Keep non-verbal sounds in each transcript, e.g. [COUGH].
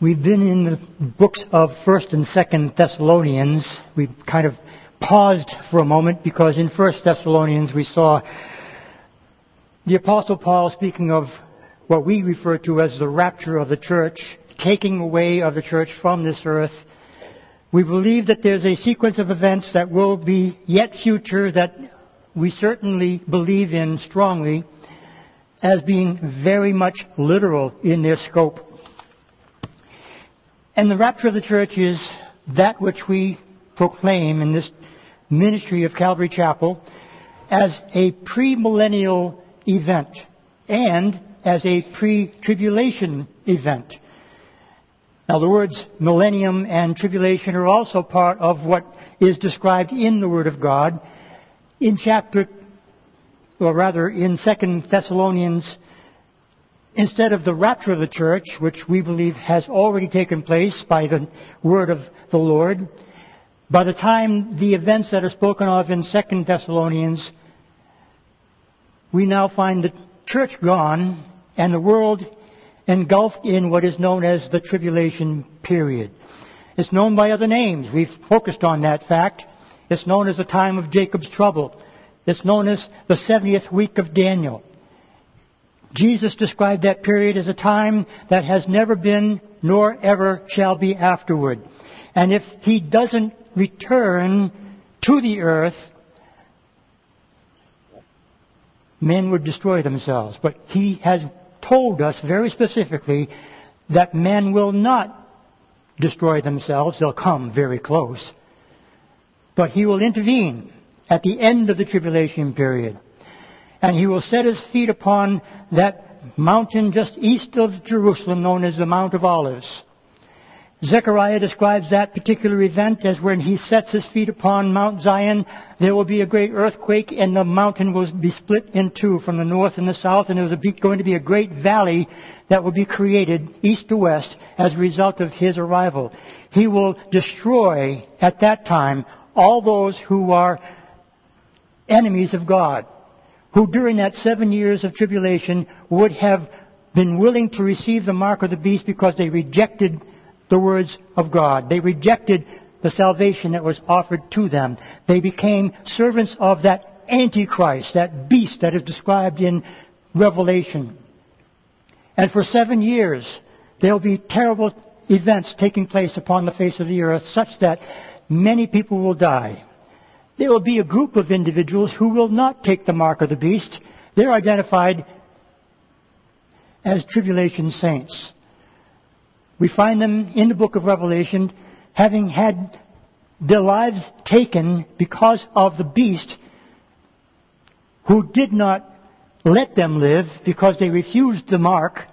We've been in the books of 1st and 2nd Thessalonians. We've kind of paused for a moment because in 1st Thessalonians we saw the Apostle Paul speaking of what we refer to as the rapture of the church, taking away of the church from this earth. We believe that there's a sequence of events that will be yet future that we certainly believe in strongly as being very much literal in their scope. And the rapture of the church is that which we proclaim in this ministry of Calvary Chapel as a premillennial event and as a pre-tribulation event. Now the words millennium and tribulation are also part of what is described in the Word of God. In chapter, or rather in 2 Thessalonians instead of the rapture of the church, which we believe has already taken place by the word of the Lord, by the time the events that are spoken of in 2 Thessalonians, we now find the church gone and the world engulfed in what is known as the tribulation period. It's known by other names. We've focused on that fact. It's known as the time of Jacob's trouble. It's known as the 70th week of Daniel. Jesus described that period as a time that has never been nor ever shall be afterward. And if he doesn't return to the earth, men would destroy themselves. But he has told us very specifically that men will not destroy themselves. They'll come very close. But he will intervene at the end of the tribulation period and he will set his feet upon that mountain just east of Jerusalem known as the Mount of Olives. Zechariah describes that particular event as when he sets his feet upon Mount Zion, there will be a great earthquake and the mountain will be split in two from the north and the south and there's going to be a great valley that will be created east to west as a result of his arrival. He will destroy at that time all those who are enemies of God who during that seven years of tribulation would have been willing to receive the mark of the beast because they rejected the words of God. They rejected the salvation that was offered to them. They became servants of that Antichrist, that beast that is described in Revelation. And for seven years, there'll be terrible events taking place upon the face of the earth such that many people will die. There will be a group of individuals who will not take the mark of the beast. They're identified as tribulation saints. We find them in the book of Revelation having had their lives taken because of the beast who did not let them live because they refused the mark.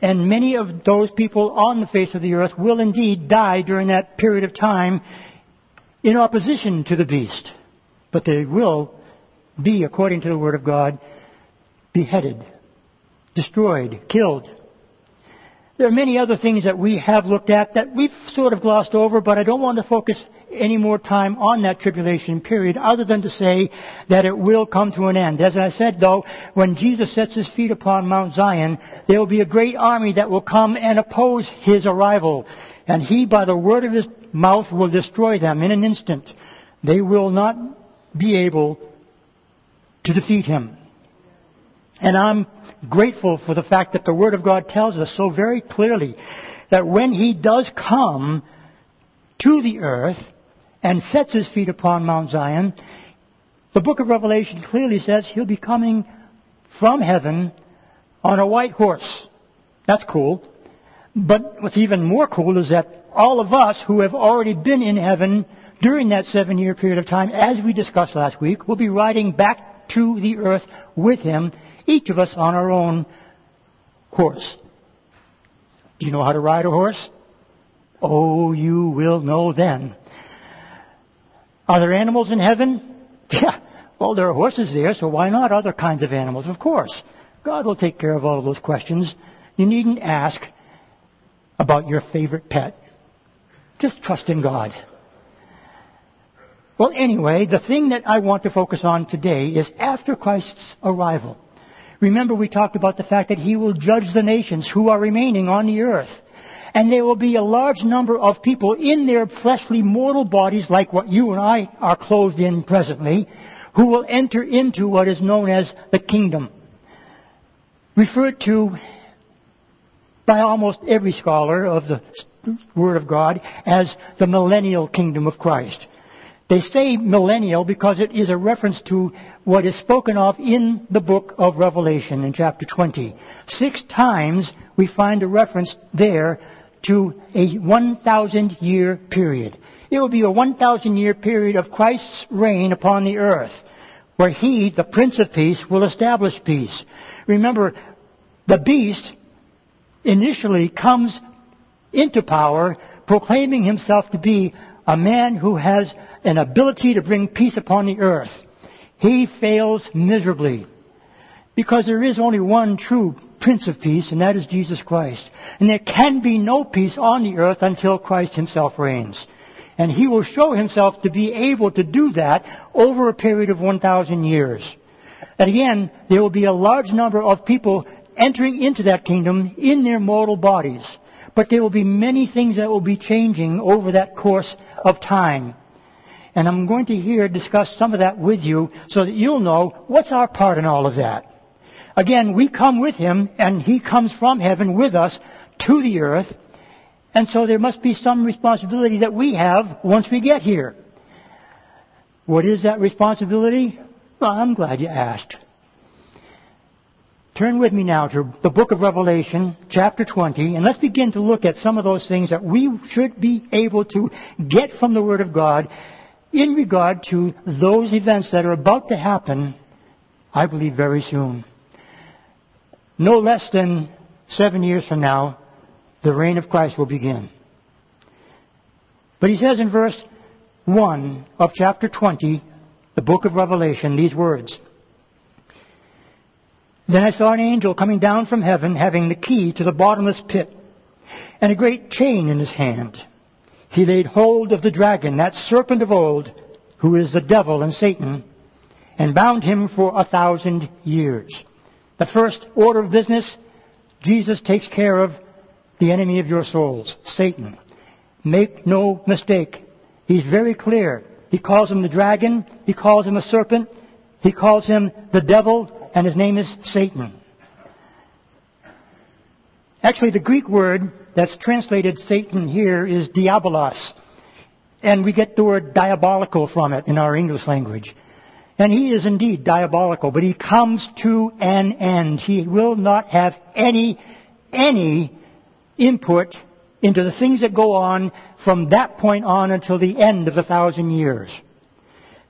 And many of those people on the face of the earth will indeed die during that period of time in opposition to the beast, but they will be, according to the Word of God, beheaded, destroyed, killed. There are many other things that we have looked at that we've sort of glossed over, but I don't want to focus any more time on that tribulation period other than to say that it will come to an end. As I said though, when Jesus sets his feet upon Mount Zion, there will be a great army that will come and oppose his arrival. And he, by the word of his mouth, will destroy them in an instant. They will not be able to defeat him. And I'm grateful for the fact that the Word of God tells us so very clearly that when He does come to the earth and sets His feet upon Mount Zion, the book of Revelation clearly says He'll be coming from heaven on a white horse. That's cool. But what's even more cool is that all of us who have already been in heaven during that seven year period of time, as we discussed last week, will be riding back to the earth with him, each of us on our own horse. Do you know how to ride a horse? Oh, you will know then. Are there animals in heaven? [LAUGHS] Yeah. Well, there are horses there, so why not other kinds of animals? Of course. God will take care of all of those questions. You needn't ask about your favorite pet. Just trust in God. Well, anyway, the thing that I want to focus on today is after Christ's arrival. Remember we talked about the fact that He will judge the nations who are remaining on the earth. And there will be a large number of people in their fleshly mortal bodies like what you and I are clothed in presently who will enter into what is known as the kingdom. Referred to by almost every scholar of the Word of God as the millennial kingdom of Christ. They say millennial because it is a reference to what is spoken of in the book of Revelation in chapter 20. Six times we find a reference there to a 1,000 year period. It will be a 1,000 year period of Christ's reign upon the earth, where He, the Prince of Peace, will establish peace. Remember, the beast initially comes into power proclaiming himself to be a man who has an ability to bring peace upon the earth. He fails miserably because there is only one true Prince of Peace, and that is Jesus Christ. And there can be no peace on the earth until Christ himself reigns. And he will show himself to be able to do that over a period of 1,000 years. And again, there will be a large number of people entering into that kingdom in their mortal bodies. But there will be many things that will be changing over that course of time. And I'm going to here discuss some of that with you so that you'll know what's our part in all of that. Again, we come with Him and He comes from heaven with us to the earth. And so there must be some responsibility that we have once we get here. What is that responsibility? Well, I'm glad you asked. Turn with me now to the book of Revelation, chapter 20, and let's begin to look at some of those things that we should be able to get from the Word of God in regard to those events that are about to happen, I believe, very soon. No less than seven years from now, the reign of Christ will begin. But he says in verse 1 of chapter 20, the book of Revelation, these words. Then I saw an angel coming down from heaven having the key to the bottomless pit and a great chain in his hand. He laid hold of the dragon, that serpent of old, who is the devil and Satan, and bound him for a thousand years. The first order of business, Jesus takes care of the enemy of your souls, Satan. Make no mistake. He's very clear. He calls him the dragon. He calls him a serpent. He calls him the devil and his name is Satan. Actually, the Greek word that's translated Satan here is diabolos. And we get the word diabolical from it in our English language. And he is indeed diabolical, but he comes to an end. He will not have any, any input into the things that go on from that point on until the end of the thousand years.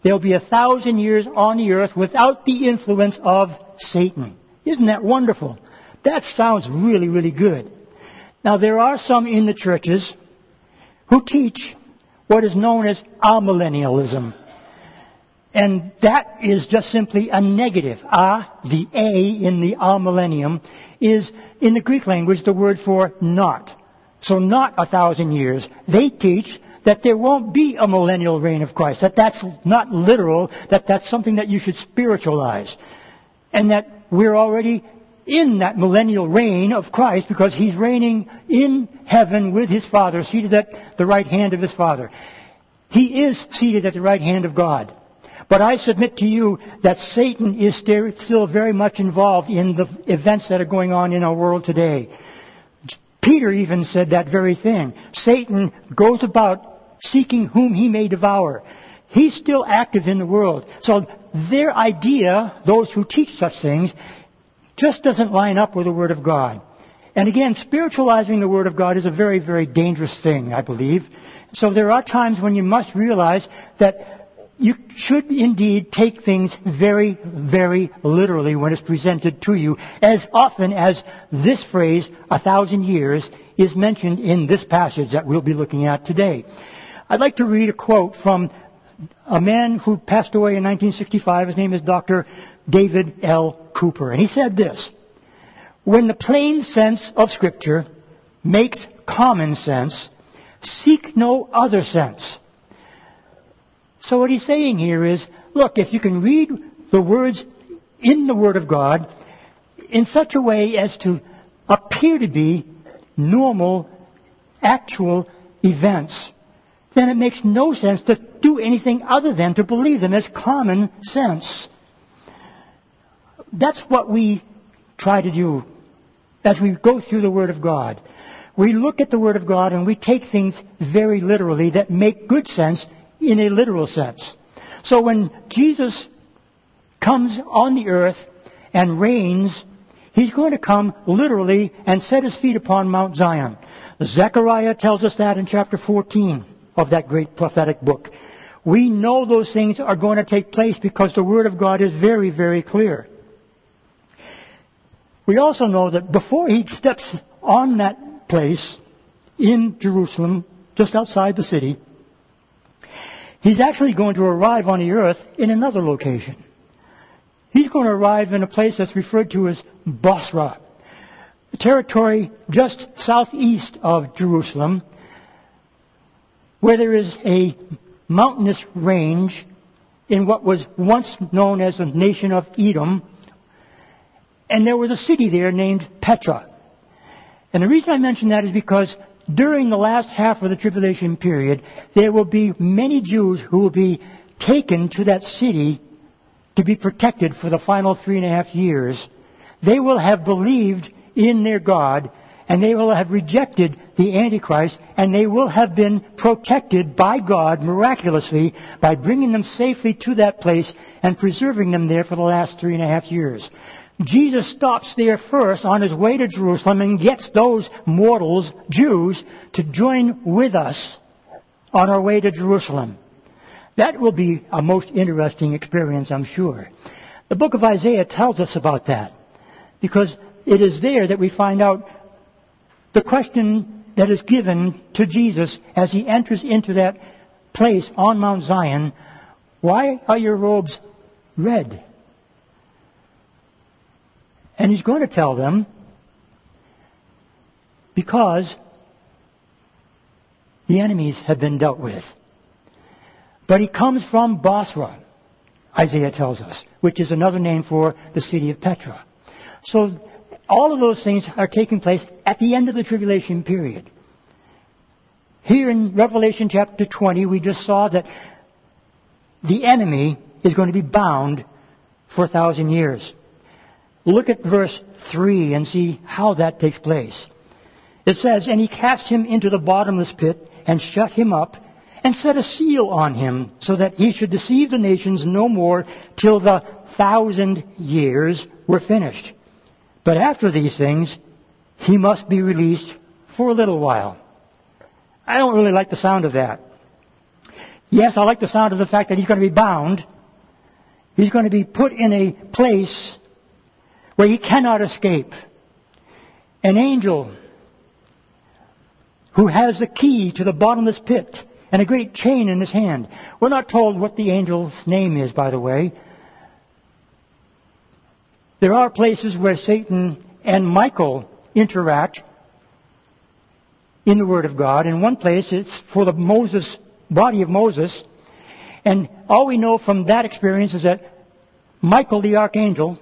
There'll be a thousand years on the earth without the influence of Satan. Isn't that wonderful? That sounds really, really good. Now there are some in the churches who teach what is known as amillennialism. And that is just simply a negative. A, the A in the amillennium, is in the Greek language the word for not. So not a thousand years. They teach that there won't be a millennial reign of Christ, that that's not literal, that that's something that you should spiritualize. And that we're already in that millennial reign of Christ because He's reigning in heaven with His Father, seated at the right hand of His Father. He is seated at the right hand of God. But I submit to you that Satan is still very much involved in the events that are going on in our world today. Peter even said that very thing. Satan goes about seeking whom he may devour. He's still active in the world. So their idea, those who teach such things, just doesn't line up with the Word of God. And again, spiritualizing the Word of God is a very, very dangerous thing, I believe. So there are times when you must realize that you should indeed take things very, very literally when it's presented to you, as often as this phrase, a thousand years, is mentioned in this passage that we'll be looking at today. I'd like to read a quote from a man who passed away in 1965. His name is Dr. David L. Cooper. And he said this, when the plain sense of scripture makes common sense, seek no other sense. So what he's saying here is, look, if you can read the words in the Word of God in such a way as to appear to be normal actual events, then it makes no sense to do anything other than to believe them as common sense. That's what we try to do as we go through the Word of God. We look at the Word of God and we take things very literally that make good sense in a literal sense. So when Jesus comes on the earth and reigns, he's going to come literally and set his feet upon Mount Zion. Zechariah tells us that in chapter 14 of that great prophetic book. We know those things are going to take place because the Word of God is very, very clear. We also know that before he steps on that place in Jerusalem, just outside the city, he's actually going to arrive on the earth in another location. He's going to arrive in a place that's referred to as Bozrah, a territory just southeast of Jerusalem, where there is a mountainous range in what was once known as the nation of Edom, and there was a city there named Petra. And the reason I mention that is because during the last half of the tribulation period, there will be many Jews who will be taken to that city to be protected for the final three and a half years. They will have believed in their God and they will have rejected the Antichrist and they will have been protected by God miraculously by bringing them safely to that place and preserving them there for the last three and a half years. Jesus stops there first on his way to Jerusalem and gets those mortals, Jews, to join with us on our way to Jerusalem. That will be a most interesting experience, I'm sure. The book of Isaiah tells us about that because it is there that we find out the question that is given to Jesus as he enters into that place on Mount Zion. Why are your robes red? And he's going to tell them because the enemies have been dealt with. But he comes from Bozrah, Isaiah tells us, which is another name for the city of Petra. So all of those things are taking place at the end of the tribulation period. Here in Revelation chapter 20, we just saw that the enemy is going to be bound for a thousand years. Look at verse 3 and see how that takes place. It says, And he cast him into the bottomless pit and shut him up and set a seal on him so that he should deceive the nations no more till the thousand years were finished. But after these things, he must be released for a little while. I don't really like the sound of that. Yes, I like the sound of the fact that he's going to be bound. He's going to be put in a place where he cannot escape. An angel who has the key to the bottomless pit and a great chain in his hand. We're not told what the angel's name is, by the way. There are places where Satan and Michael interact in the Word of God. In one place, it's for the Moses, body of Moses. And all we know from that experience is that Michael the archangel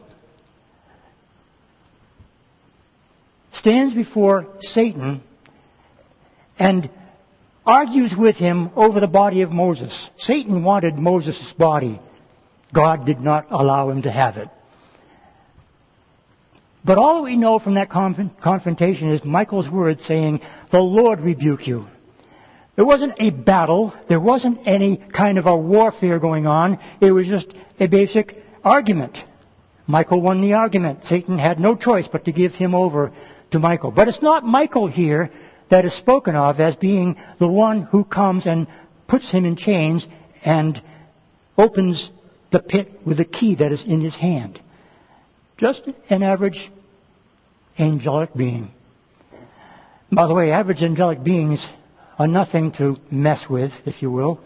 stands before Satan and argues with him over the body of Moses. Satan wanted Moses' body. God did not allow him to have it. But all we know from that conf- confrontation is Michael's words saying, the Lord rebuke you. There wasn't a battle. There wasn't any kind of a warfare going on. It was just a basic argument. Michael won the argument. Satan had no choice but to give him over to Michael. But it's not Michael here that is spoken of as being the one who comes and puts him in chains and opens the pit with the key that is in his hand. Just an average angelic being. By the way, average angelic beings are nothing to mess with, if you will.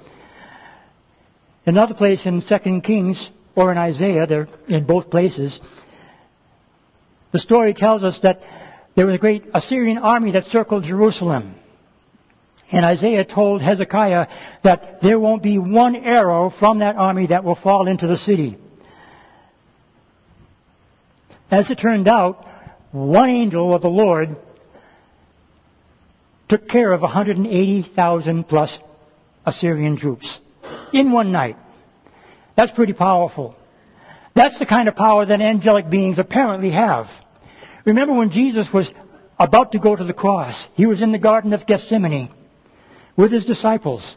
Another place in 2 Kings or in Isaiah, they're in both places, the story tells us that there was a great Assyrian army that circled Jerusalem. And Isaiah told Hezekiah that there won't be one arrow from that army that will fall into the city. As it turned out, one angel of the Lord took care of 180,000 plus Assyrian troops in one night. That's pretty powerful. That's the kind of power that angelic beings apparently have. Remember when Jesus was about to go to the cross, he was in the Garden of Gethsemane with his disciples.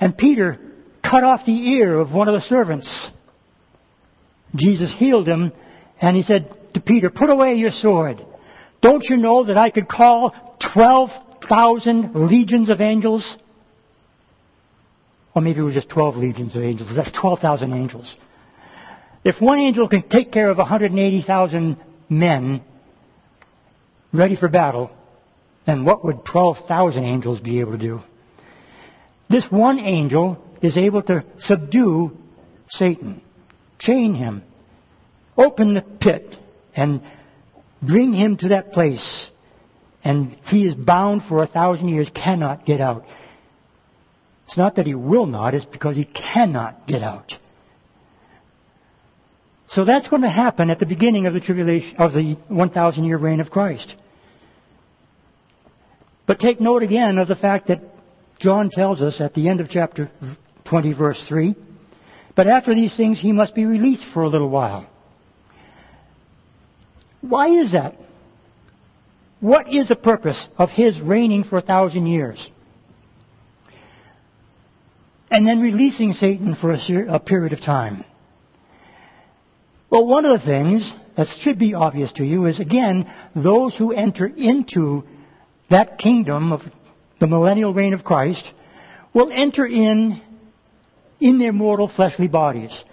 And Peter cut off the ear of one of the servants. Jesus healed him and he said to Peter, put away your sword. Don't you know that I could call 12,000 legions of angels? Or maybe it was just 12 legions of angels. That's 12,000 angels. If one angel can take care of 180,000 men ready for battle, then what would 12,000 angels be able to do? This one angel is able to subdue Satan, chain him, open the pit, and bring him to that place. And he is bound for a thousand years, cannot get out. It's not that he will not, it's because he cannot get out. So that's going to happen at the beginning of the tribulation, of the 1,000 year reign of Christ. But take note again of the fact that John tells us at the end of chapter 20 verse 3, but after these things he must be released for a little while. Why is that? What is the purpose of his reigning for a thousand years? And then releasing Satan for a, a period of time. Well, one of the things that should be obvious to you is again, those who enter into that kingdom of the millennial reign of Christ will enter in in their mortal fleshly bodies.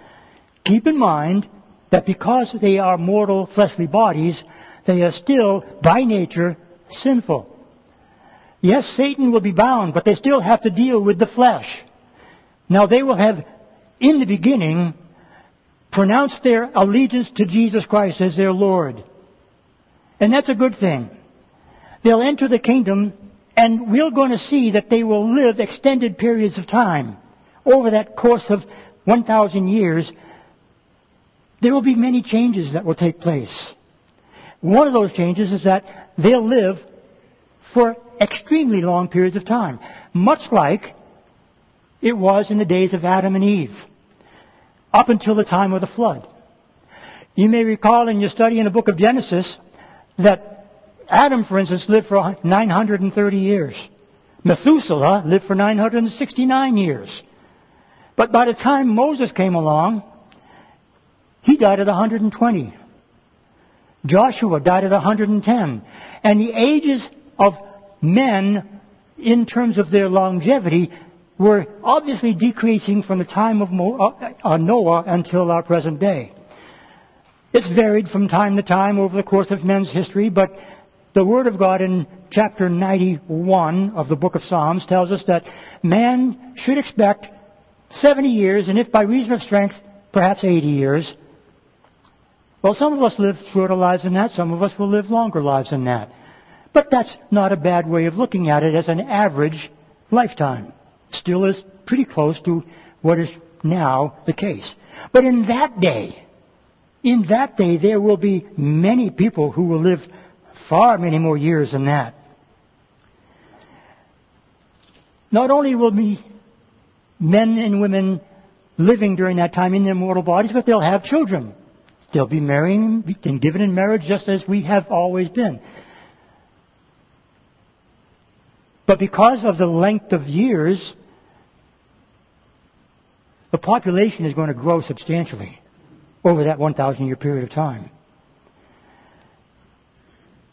Keep in mind that because they are mortal fleshly bodies, they are still by nature sinful. Yes, Satan will be bound, but they still have to deal with the flesh. Now they will have, in the beginning, pronounced their allegiance to Jesus Christ as their Lord. And that's a good thing. They'll enter the kingdom and we're going to see that they will live extended periods of time. Over that course of 1,000 years, there will be many changes that will take place. One of those changes is that they'll live for extremely long periods of time. Much like it was in the days of Adam and Eve. Up until the time of the flood. You may recall in your study in the book of Genesis that Adam, for instance, lived for 930 years. Methuselah lived for 969 years. But by the time Moses came along, he died at 120. Joshua died at 110. And the ages of men, in terms of their longevity, were obviously decreasing from the time of uh, uh, Noah until our present day. It's varied from time to time over the course of men's history, but the Word of God in chapter 91 of the book of Psalms tells us that man should expect 70 years, and if by reason of strength, perhaps 80 years. Well, some of us live shorter lives than that, some of us will live longer lives than that. But that's not a bad way of looking at it as an average lifetime. Still is pretty close to what is now the case. But in that day, in that day, there will be many people who will live far many more years than that. Not only will be men and women living during that time in their mortal bodies, but they'll have children. They'll be marrying and given in marriage just as we have always been. But because of the length of years, the population is going to grow substantially over that 1,000 year period of time.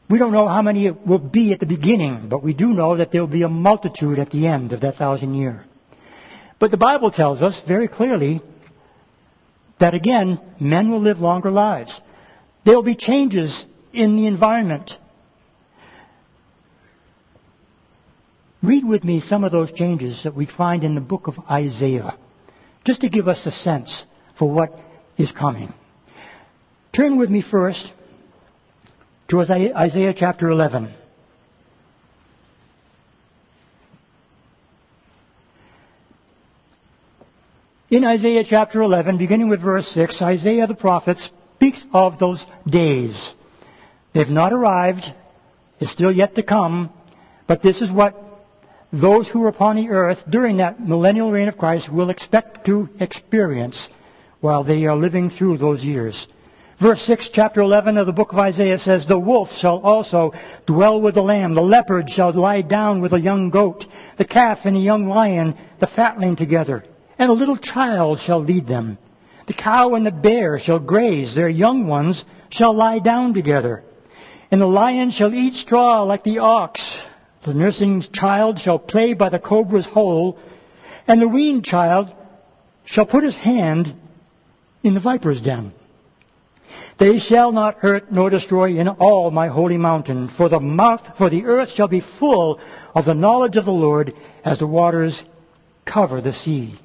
We don't know how many it will be at the beginning, but we do know that there will be a multitude at the end of that thousand year. But the Bible tells us very clearly that again, men will live longer lives. There will be changes in the environment. Read with me some of those changes that we find in the book of Isaiah, just to give us a sense for what is coming. Turn with me first to Isaiah chapter 11. In Isaiah chapter 11, beginning with verse 6, Isaiah the prophet speaks of those days. They've not arrived. It's still yet to come. But this is what those who are upon the earth during that millennial reign of Christ will expect to experience while they are living through those years. Verse 6, chapter 11 of the book of Isaiah says, The wolf shall also dwell with the lamb. The leopard shall lie down with a young goat. The calf and the young lion, the fatling together. And a little child shall lead them. The cow and the bear shall graze. Their young ones shall lie down together. And the lion shall eat straw like the ox. The nursing child shall play by the cobra's hole. And the weaned child shall put his hand in the viper's den. They shall not hurt nor destroy in all my holy mountain, for the mouth, for the earth shall be full of the knowledge of the Lord as the waters cover the sea.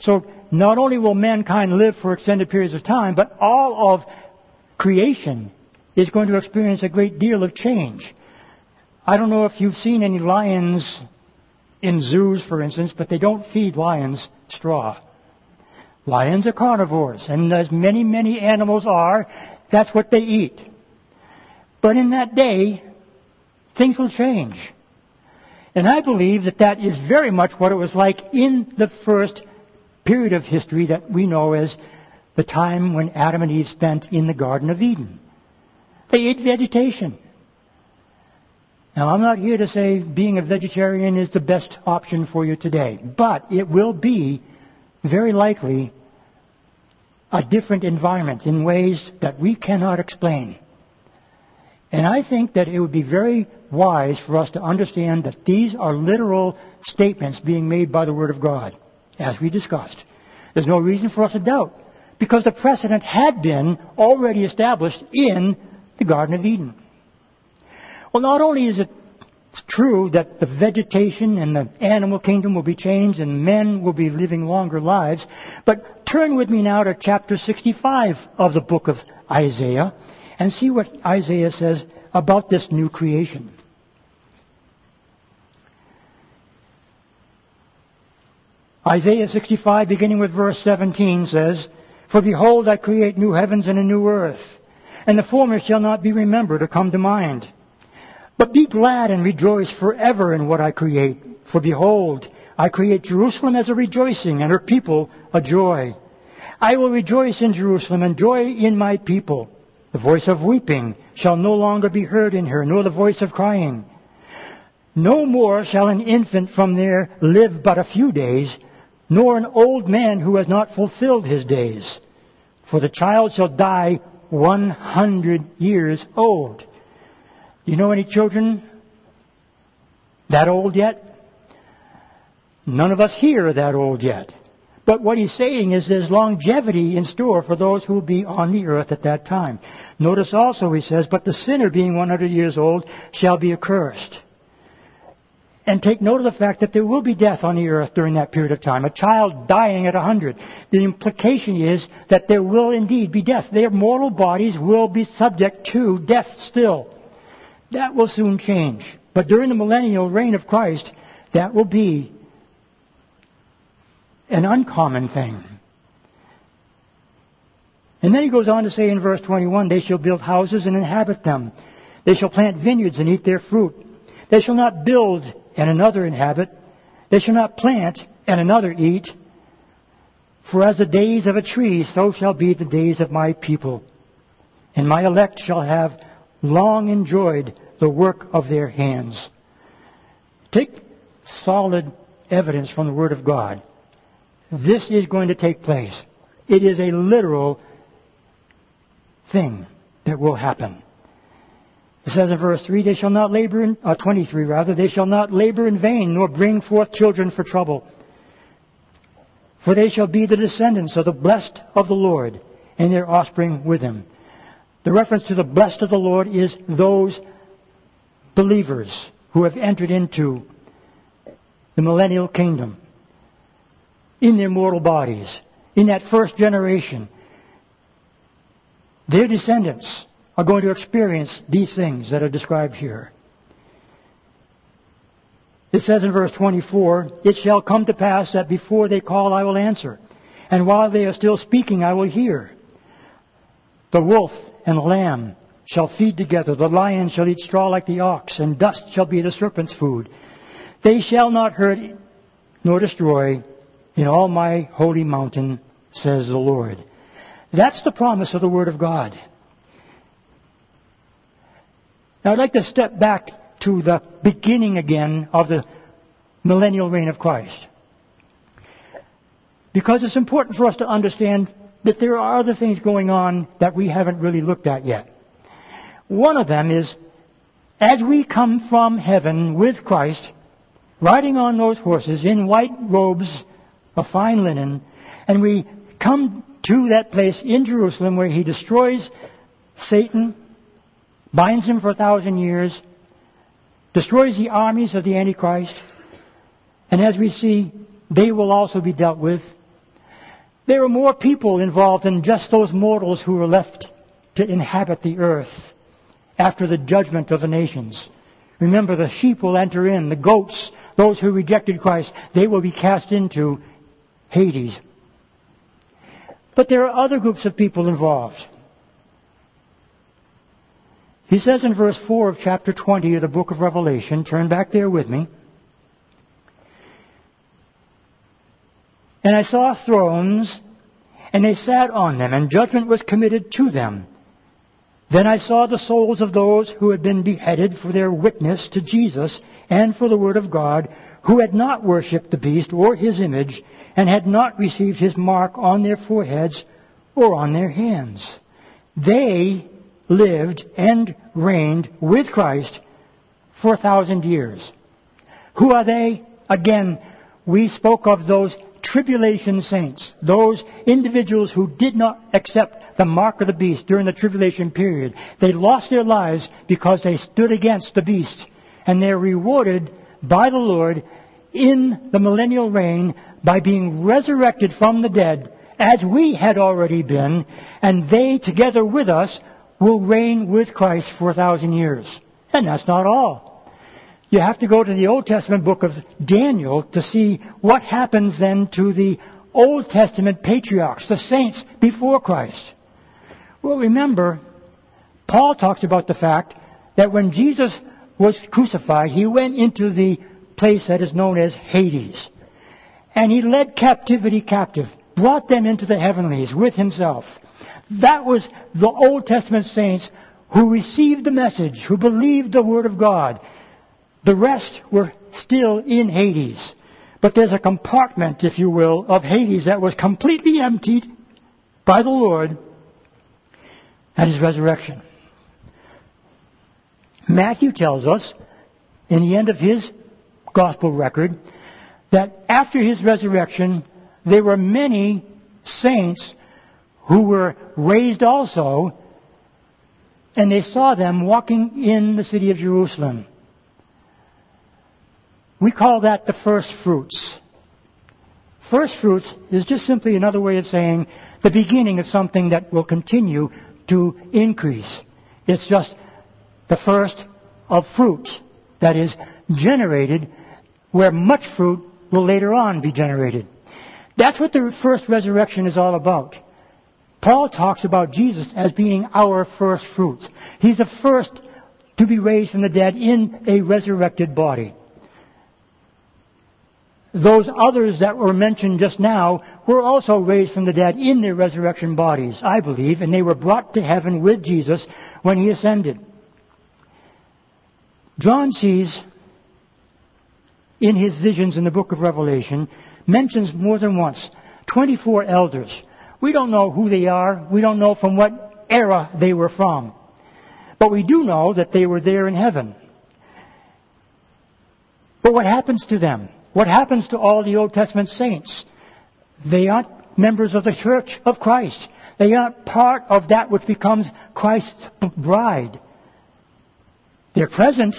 So not only will mankind live for extended periods of time, but all of creation is going to experience a great deal of change. I don't know if you've seen any lions in zoos, for instance, but they don't feed lions straw. Lions are carnivores, and as many, many animals are, that's what they eat. But in that day, things will change. And I believe that that is very much what it was like in the first period of history that we know as the time when Adam and Eve spent in the Garden of Eden. They ate vegetation. Now, I'm not here to say being a vegetarian is the best option for you today, but it will be very likely a different environment in ways that we cannot explain. And I think that it would be very wise for us to understand that these are literal statements being made by the Word of God, as we discussed. There's no reason for us to doubt, because the precedent had been already established in the Garden of Eden. Well, not only is it true that the vegetation and the animal kingdom will be changed and men will be living longer lives. But turn with me now to chapter 65 of the book of Isaiah and see what Isaiah says about this new creation. Isaiah 65 beginning with verse 17 says, For behold I create new heavens and a new earth, and the former shall not be remembered or come to mind. But be glad and rejoice forever in what I create. For behold, I create Jerusalem as a rejoicing and her people a joy. I will rejoice in Jerusalem and joy in my people. The voice of weeping shall no longer be heard in her, nor the voice of crying. No more shall an infant from there live but a few days, nor an old man who has not fulfilled his days. For the child shall die one hundred years old. Do you know any children that old yet? None of us here are that old yet. But what he's saying is there's longevity in store for those who will be on the earth at that time. Notice also he says, but the sinner being 100 years old shall be accursed. And take note of the fact that there will be death on the earth during that period of time. A child dying at 100. The implication is that there will indeed be death. Their mortal bodies will be subject to death still. That will soon change. But during the millennial reign of Christ, that will be an uncommon thing. And then he goes on to say in verse 21, they shall build houses and inhabit them. They shall plant vineyards and eat their fruit. They shall not build and another inhabit. They shall not plant and another eat. For as the days of a tree, so shall be the days of my people. And my elect shall have long enjoyed the work of their hands. Take solid evidence from the Word of God. This is going to take place. It is a literal thing that will happen. It says in verse 3, they shall not labor in, uh, 23 rather, they shall not labor in vain, nor bring forth children for trouble. For they shall be the descendants of the blessed of the Lord, and their offspring with them. The reference to the blessed of the Lord is those believers who have entered into the millennial kingdom in their mortal bodies, in that first generation. Their descendants are going to experience these things that are described here. It says in verse 24, It shall come to pass that before they call I will answer, and while they are still speaking I will hear. The wolf and the lamb shall feed together. The lion shall eat straw like the ox, and dust shall be the serpent's food. They shall not hurt nor destroy in all my holy mountain, says the Lord. That's the promise of the Word of God. Now I'd like to step back to the beginning again of the millennial reign of Christ. Because it's important for us to understand that there are other things going on that we haven't really looked at yet. One of them is, as we come from heaven with Christ, riding on those horses in white robes of fine linen, and we come to that place in Jerusalem where he destroys Satan, binds him for a thousand years, destroys the armies of the Antichrist, and as we see, they will also be dealt with. There are more people involved than just those mortals who are left to inhabit the earth after the judgment of the nations. Remember, the sheep will enter in, the goats, those who rejected Christ, they will be cast into Hades. But there are other groups of people involved. He says in verse 4 of chapter 20 of the book of Revelation, turn back there with me. And I saw thrones, and they sat on them, and judgment was committed to them. Then I saw the souls of those who had been beheaded for their witness to Jesus and for the word of God, who had not worshipped the beast or his image, and had not received his mark on their foreheads or on their hands. They lived and reigned with Christ for a thousand years. Who are they? Again, we spoke of those tribulation saints, those individuals who did not accept the mark of the beast during the tribulation period. They lost their lives because they stood against the beast. And they're rewarded by the Lord in the millennial reign by being resurrected from the dead as we had already been, and they together with us will reign with Christ for a thousand years. And that's not all. You have to go to the Old Testament book of Daniel to see what happens then to the Old Testament patriarchs, the saints before Christ. Well, remember, Paul talks about the fact that when Jesus was crucified, he went into the place that is known as Hades. And he led captivity captive, brought them into the heavenlies with himself. That was the Old Testament saints who received the message, who believed the Word of God, the rest were still in Hades. But there's a compartment, if you will, of Hades that was completely emptied by the Lord at his resurrection. Matthew tells us, in the end of his gospel record, that after his resurrection, there were many saints who were raised also, and they saw them walking in the city of Jerusalem. We call that the first fruits. First fruits is just simply another way of saying the beginning of something that will continue to increase. It's just the first of fruits that is generated where much fruit will later on be generated. That's what the first resurrection is all about. Paul talks about Jesus as being our first fruits. He's the first to be raised from the dead in a resurrected body those others that were mentioned just now were also raised from the dead in their resurrection bodies, I believe, and they were brought to heaven with Jesus when he ascended. John sees in his visions in the book of Revelation mentions more than once 24 elders. We don't know who they are. We don't know from what era they were from. But we do know that they were there in heaven. But what happens to them? What happens to all the Old Testament saints? They aren't members of the church of Christ. They aren't part of that which becomes Christ's bride. They're present,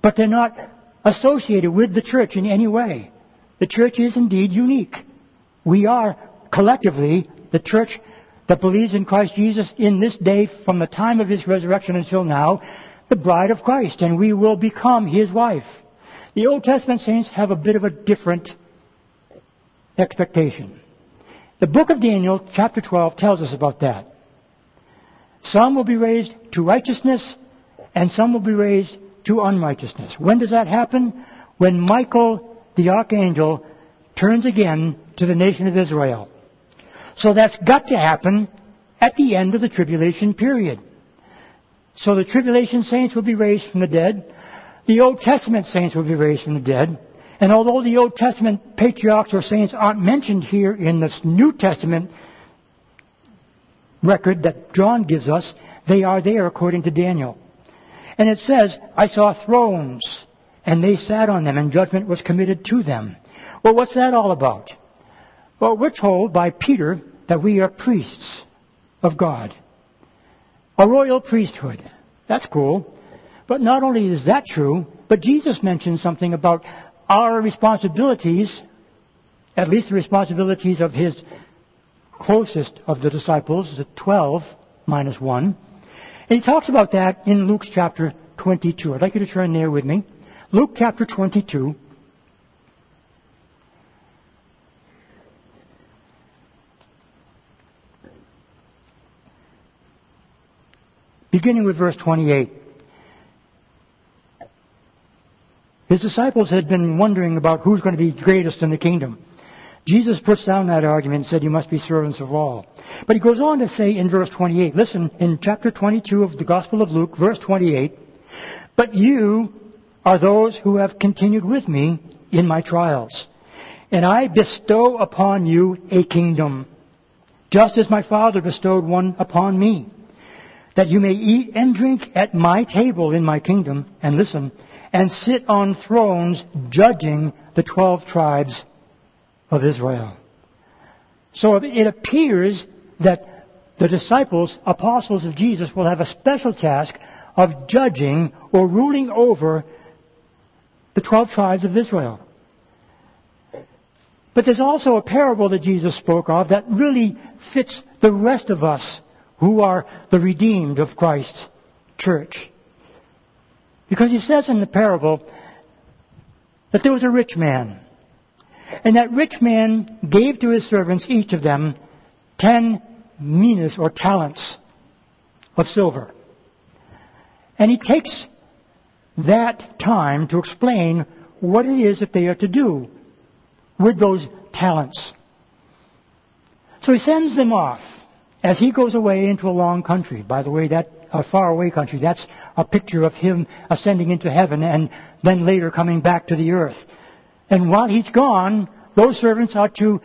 but they're not associated with the church in any way. The church is indeed unique. We are collectively the church that believes in Christ Jesus in this day from the time of his resurrection until now, the bride of Christ, and we will become his wife. The Old Testament saints have a bit of a different expectation. The book of Daniel, chapter 12, tells us about that. Some will be raised to righteousness, and some will be raised to unrighteousness. When does that happen? When Michael, the archangel, turns again to the nation of Israel. So that's got to happen at the end of the tribulation period. So the tribulation saints will be raised from the dead. The Old Testament saints will be raised from the dead. And although the Old Testament patriarchs or saints aren't mentioned here in this New Testament record that John gives us, they are there according to Daniel. And it says, I saw thrones, and they sat on them, and judgment was committed to them. Well, what's that all about? Well, we're told by Peter that we are priests of God. A royal priesthood. That's cool. But not only is that true, but Jesus mentioned something about our responsibilities, at least the responsibilities of his closest of the disciples, the twelve minus one. And he talks about that in Luke chapter 22. I'd like you to turn there with me. Luke chapter 22. Beginning with verse 28. His disciples had been wondering about who's going to be greatest in the kingdom. Jesus puts down that argument and said, You must be servants of all. But he goes on to say in verse 28, listen, in chapter 22 of the Gospel of Luke, verse 28, But you are those who have continued with me in my trials. And I bestow upon you a kingdom, just as my Father bestowed one upon me, that you may eat and drink at my table in my kingdom, and listen, and sit on thrones judging the twelve tribes of Israel. So it appears that the disciples, apostles of Jesus, will have a special task of judging or ruling over the 12 tribes of Israel. But there's also a parable that Jesus spoke of that really fits the rest of us who are the redeemed of Christ's church. Because he says in the parable that there was a rich man and that rich man gave to his servants, each of them, ten minas or talents of silver. And he takes that time to explain what it is that they are to do with those talents. So he sends them off as he goes away into a long country. By the way, that a faraway country, that's a picture of him ascending into heaven and then later coming back to the earth. And while he's gone, those servants are to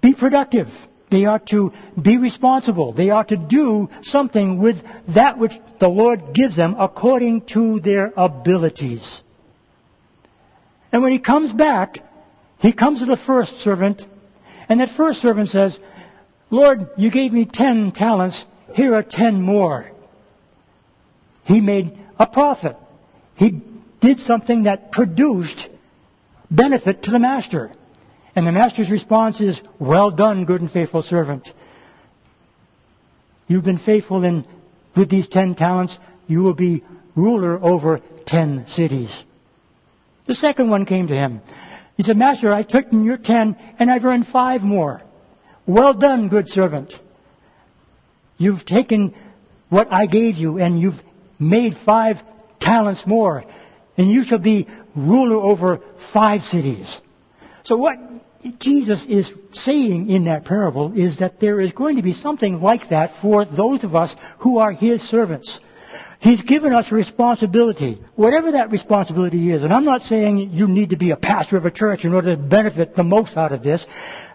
be productive. They are to be responsible. They are to do something with that which the Lord gives them according to their abilities. And when he comes back, he comes to the first servant, and that first servant says, Lord, you gave me ten talents, here are ten more. He made a profit. He did something that produced benefit to the master. And the master's response is, well done, good and faithful servant. You've been faithful in, with these ten talents, you will be ruler over ten cities. The second one came to him. He said, Master, I took your ten and I've earned five more. Well done, good servant. You've taken what I gave you and you've made five talents more. And you shall be ruler over five cities. So what Jesus is saying in that parable is that there is going to be something like that for those of us who are His servants. He's given us responsibility, whatever that responsibility is. And I'm not saying you need to be a pastor of a church in order to benefit the most out of this.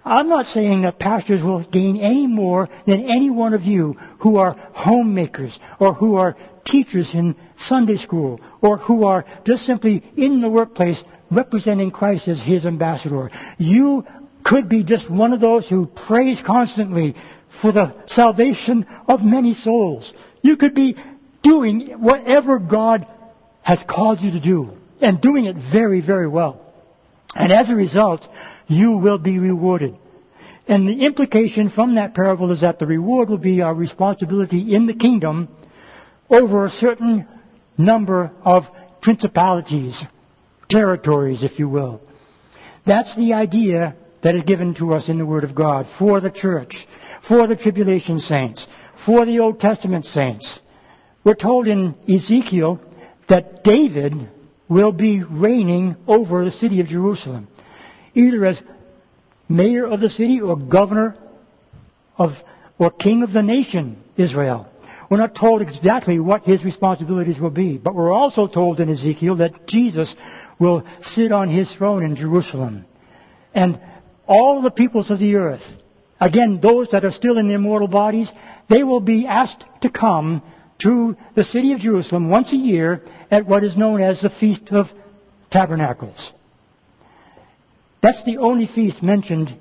I'm not saying that pastors will gain any more than any one of you who are homemakers or who are teachers in Sunday school or who are just simply in the workplace representing Christ as his ambassador. You could be just one of those who prays constantly for the salvation of many souls. You could be doing whatever God has called you to do and doing it very, very well. And as a result, you will be rewarded. And the implication from that parable is that the reward will be our responsibility in the kingdom over a certain number of principalities, territories, if you will. That's the idea that is given to us in the Word of God for the church, for the tribulation saints, for the Old Testament saints. We're told in Ezekiel that David will be reigning over the city of Jerusalem, either as mayor of the city or governor of, or king of the nation Israel. We're not told exactly what his responsibilities will be, but we're also told in Ezekiel that Jesus will sit on his throne in Jerusalem. And all the peoples of the earth, again, those that are still in their mortal bodies, they will be asked to come to the city of Jerusalem once a year at what is known as the Feast of Tabernacles. That's the only feast mentioned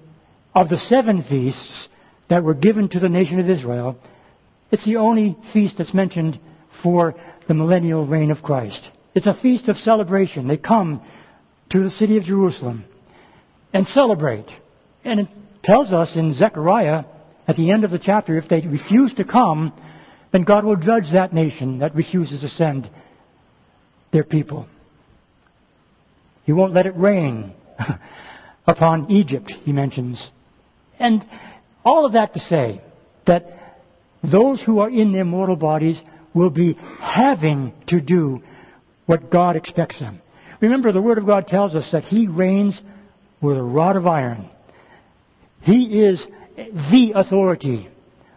of the seven feasts that were given to the nation of Israel. It's the only feast that's mentioned for the millennial reign of Christ. It's a feast of celebration. They come to the city of Jerusalem and celebrate. And it tells us in Zechariah at the end of the chapter, if they refuse to come, then God will judge that nation that refuses to send their people. He won't let it rain [LAUGHS] upon Egypt, he mentions. And all of that to say that those who are in their mortal bodies will be having to do what God expects them. Remember, the Word of God tells us that He reigns with a rod of iron. He is the authority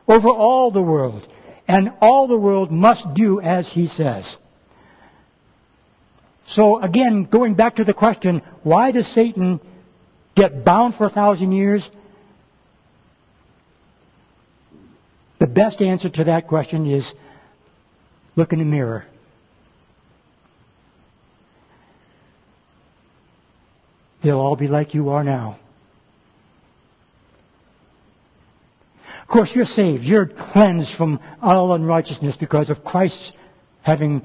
over all the world, and all the world must do as He says. So again, going back to the question, why does Satan get bound for a thousand years? The best answer to that question is look in the mirror. They'll all be like you are now. Course, you're saved. You're cleansed from all unrighteousness because of Christ having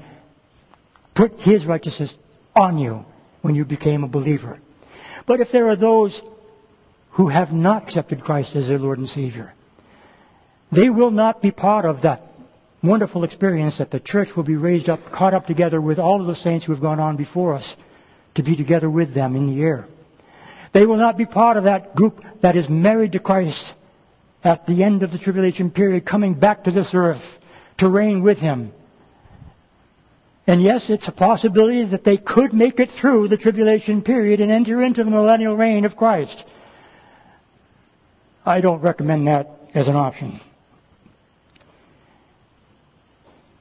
put His righteousness on you when you became a believer. But if there are those who have not accepted Christ as their Lord and Savior, they will not be part of that wonderful experience that the church will be raised up, caught up together with all of the saints who have gone on before us to be together with them in the air. They will not be part of that group that is married to Christ at the end of the tribulation period, coming back to this earth to reign with Him. And yes, it's a possibility that they could make it through the tribulation period and enter into the millennial reign of Christ. I don't recommend that as an option.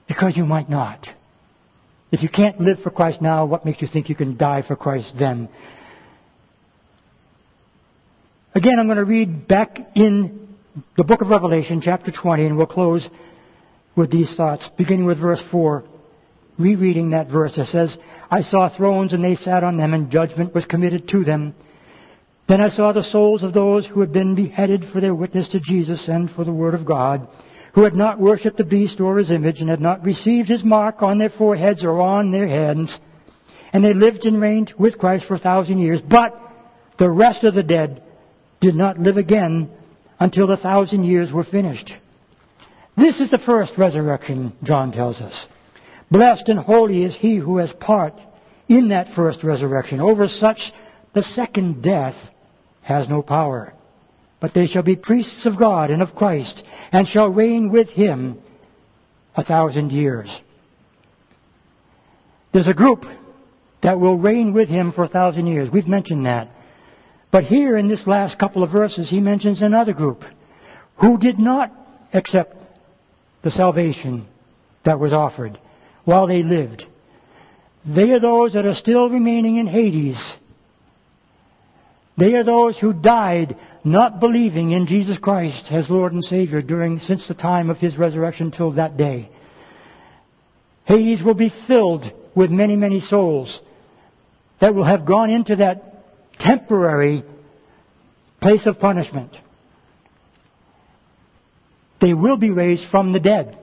Because you might not. If you can't live for Christ now, what makes you think you can die for Christ then? Again, I'm going to read back in the book of Revelation, chapter 20, and we'll close with these thoughts, beginning with verse 4. Rereading that verse, it says, I saw thrones and they sat on them, and judgment was committed to them. Then I saw the souls of those who had been beheaded for their witness to Jesus and for the word of God, who had not worshipped the beast or his image, and had not received his mark on their foreheads or on their hands. And they lived and reigned with Christ for a thousand years. But the rest of the dead did not live again until the thousand years were finished. This is the first resurrection, John tells us. Blessed and holy is he who has part in that first resurrection. Over such, the second death has no power. But they shall be priests of God and of Christ, and shall reign with him a thousand years. There's a group that will reign with him for a thousand years. We've mentioned that. But here in this last couple of verses, he mentions another group who did not accept the salvation that was offered while they lived. They are those that are still remaining in Hades. They are those who died not believing in Jesus Christ as Lord and Savior during, since the time of His resurrection till that day. Hades will be filled with many, many souls that will have gone into that temporary place of punishment. They will be raised from the dead,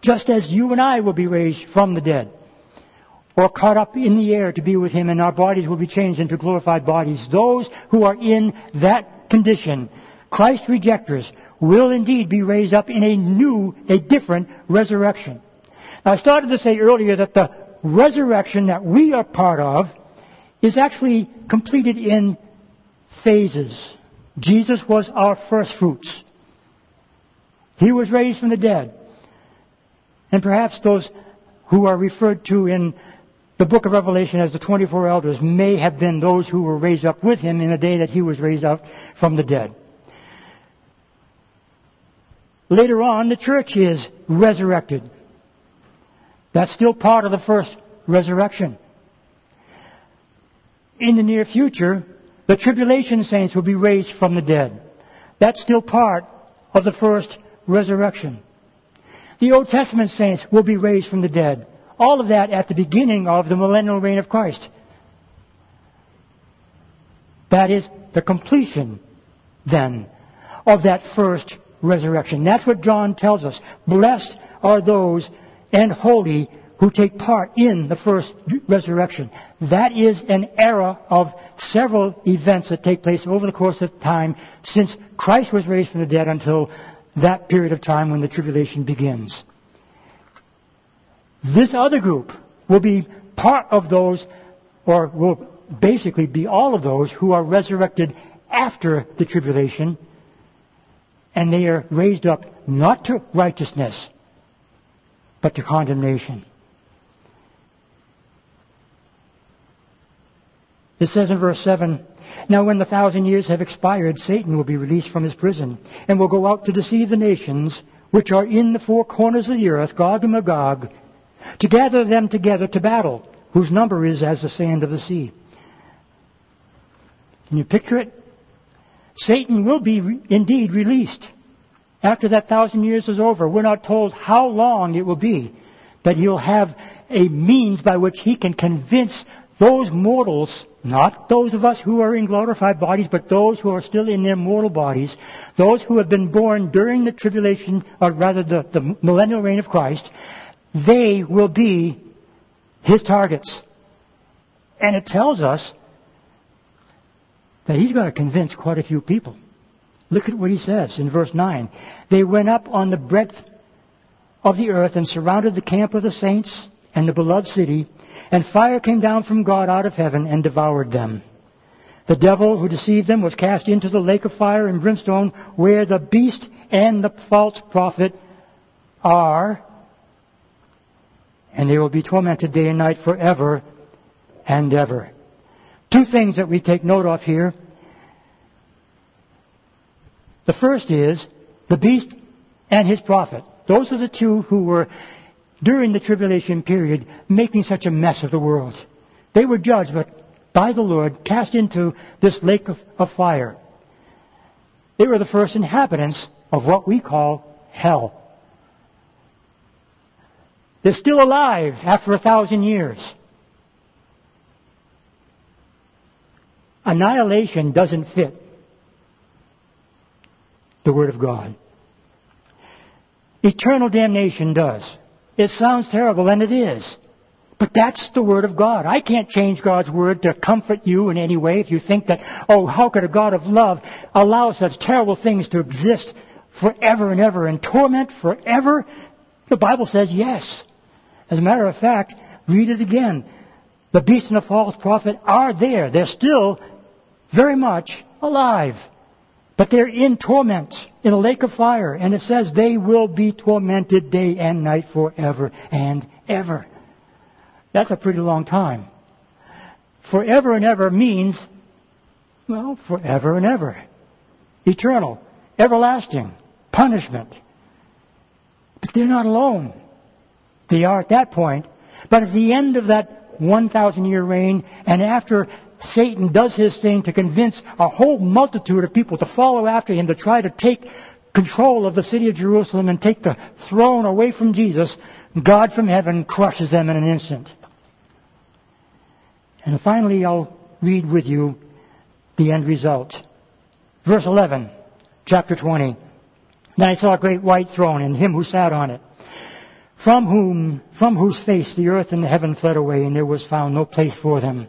just as you and I will be raised from the dead, or caught up in the air to be with Him, and our bodies will be changed into glorified bodies. Those who are in that condition, Christ rejectors, will indeed be raised up in a new, a different resurrection. Now, I started to say earlier that the resurrection that we are part of is actually completed in phases. Jesus was our first fruits. He was raised from the dead. And perhaps those who are referred to in the book of Revelation as the 24 elders may have been those who were raised up with him in the day that he was raised up from the dead. Later on, the church is resurrected. That's still part of the first resurrection. In the near future, the tribulation saints will be raised from the dead. That's still part of the first resurrection. The Old Testament saints will be raised from the dead. All of that at the beginning of the millennial reign of Christ. That is the completion, then, of that first resurrection. That's what John tells us. Blessed are those and holy who take part in the first resurrection. That is an era of several events that take place over the course of time since Christ was raised from the dead until that period of time when the tribulation begins. This other group will be part of those, or will basically be all of those who are resurrected after the tribulation, and they are raised up not to righteousness, but to condemnation. It says in verse 7, Now when the thousand years have expired, Satan will be released from his prison, and will go out to deceive the nations which are in the four corners of the earth, Gog and Magog, to gather them together to battle, whose number is as the sand of the sea. Can you picture it? Satan will be re- indeed released after that thousand years is over. We're not told how long it will be, but he'll have a means by which he can convince those mortals not those of us who are in glorified bodies, but those who are still in their mortal bodies. Those who have been born during the tribulation, or rather the, the millennial reign of Christ. They will be His targets. And it tells us that He's going to convince quite a few people. Look at what He says in verse 9. They went up on the breadth of the earth and surrounded the camp of the saints and the beloved city and fire came down from God out of heaven and devoured them. The devil who deceived them was cast into the lake of fire and brimstone where the beast and the false prophet are, and they will be tormented day and night forever and ever. Two things that we take note of here. The first is the beast and his prophet. Those are the two who were during the tribulation period making such a mess of the world. They were judged but by the Lord, cast into this lake of, of fire. They were the first inhabitants of what we call hell. They're still alive after a thousand years. Annihilation doesn't fit the Word of God. Eternal damnation does. It sounds terrible, and it is. But that's the Word of God. I can't change God's Word to comfort you in any way if you think that, oh, how could a God of love allow such terrible things to exist forever and ever and torment forever? The Bible says yes. As a matter of fact, read it again. The beast and the false prophet are there. They're still very much alive. But they're in torment, in a lake of fire, and it says they will be tormented day and night forever and ever. That's a pretty long time. Forever and ever means, well, forever and ever. Eternal, everlasting, punishment. But they're not alone. They are at that point. But at the end of that 1,000 year reign, and after Satan does his thing to convince a whole multitude of people to follow after him to try to take control of the city of Jerusalem and take the throne away from Jesus, God from heaven crushes them in an instant. And finally, I'll read with you the end result. Verse 11, chapter 20. Then I saw a great white throne and him who sat on it, from whom, from whose face the earth and the heaven fled away, and there was found no place for them.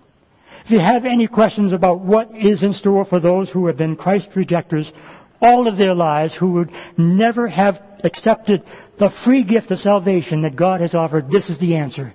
If you have any questions about what is in store for those who have been Christ rejectors all of their lives, who would never have accepted the free gift of salvation that God has offered, this is the answer.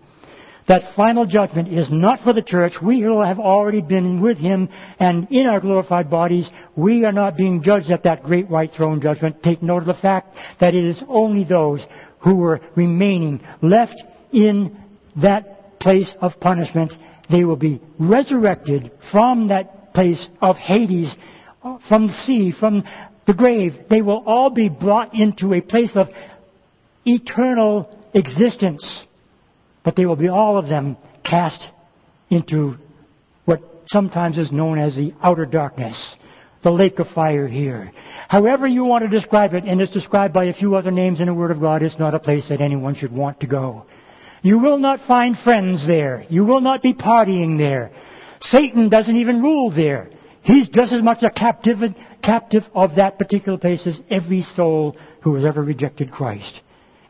That final judgment is not for the church. We who have already been with Him and in our glorified bodies, we are not being judged at that great white throne judgment. Take note of the fact that it is only those who were remaining left in that place of punishment. They will be resurrected from that place of Hades, uh, from the sea, from the grave. They will all be brought into a place of eternal existence. But they will be all of them cast into what sometimes is known as the outer darkness, the lake of fire here. However you want to describe it, and it's described by a few other names in the Word of God, it's not a place that anyone should want to go. You will not find friends there. You will not be partying there. Satan doesn't even rule there. He's just as much a captive, captive of that particular place as every soul who has ever rejected Christ.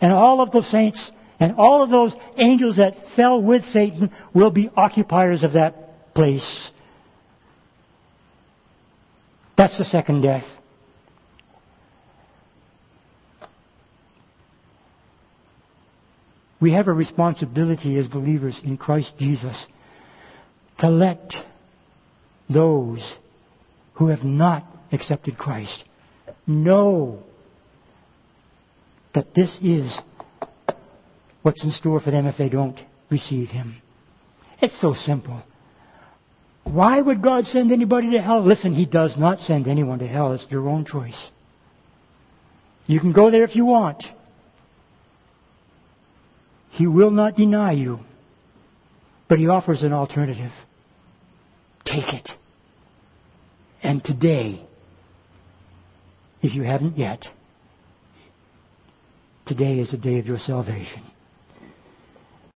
And all of the saints and all of those angels that fell with Satan will be occupiers of that place. That's the second death. We have a responsibility as believers in Christ Jesus to let those who have not accepted Christ know that this is what's in store for them if they don't receive Him. It's so simple. Why would God send anybody to hell? Listen, He does not send anyone to hell. It's your own choice. You can go there if you want. He will not deny you. But He offers an alternative. Take it. And today, if you haven't yet, today is the day of your salvation.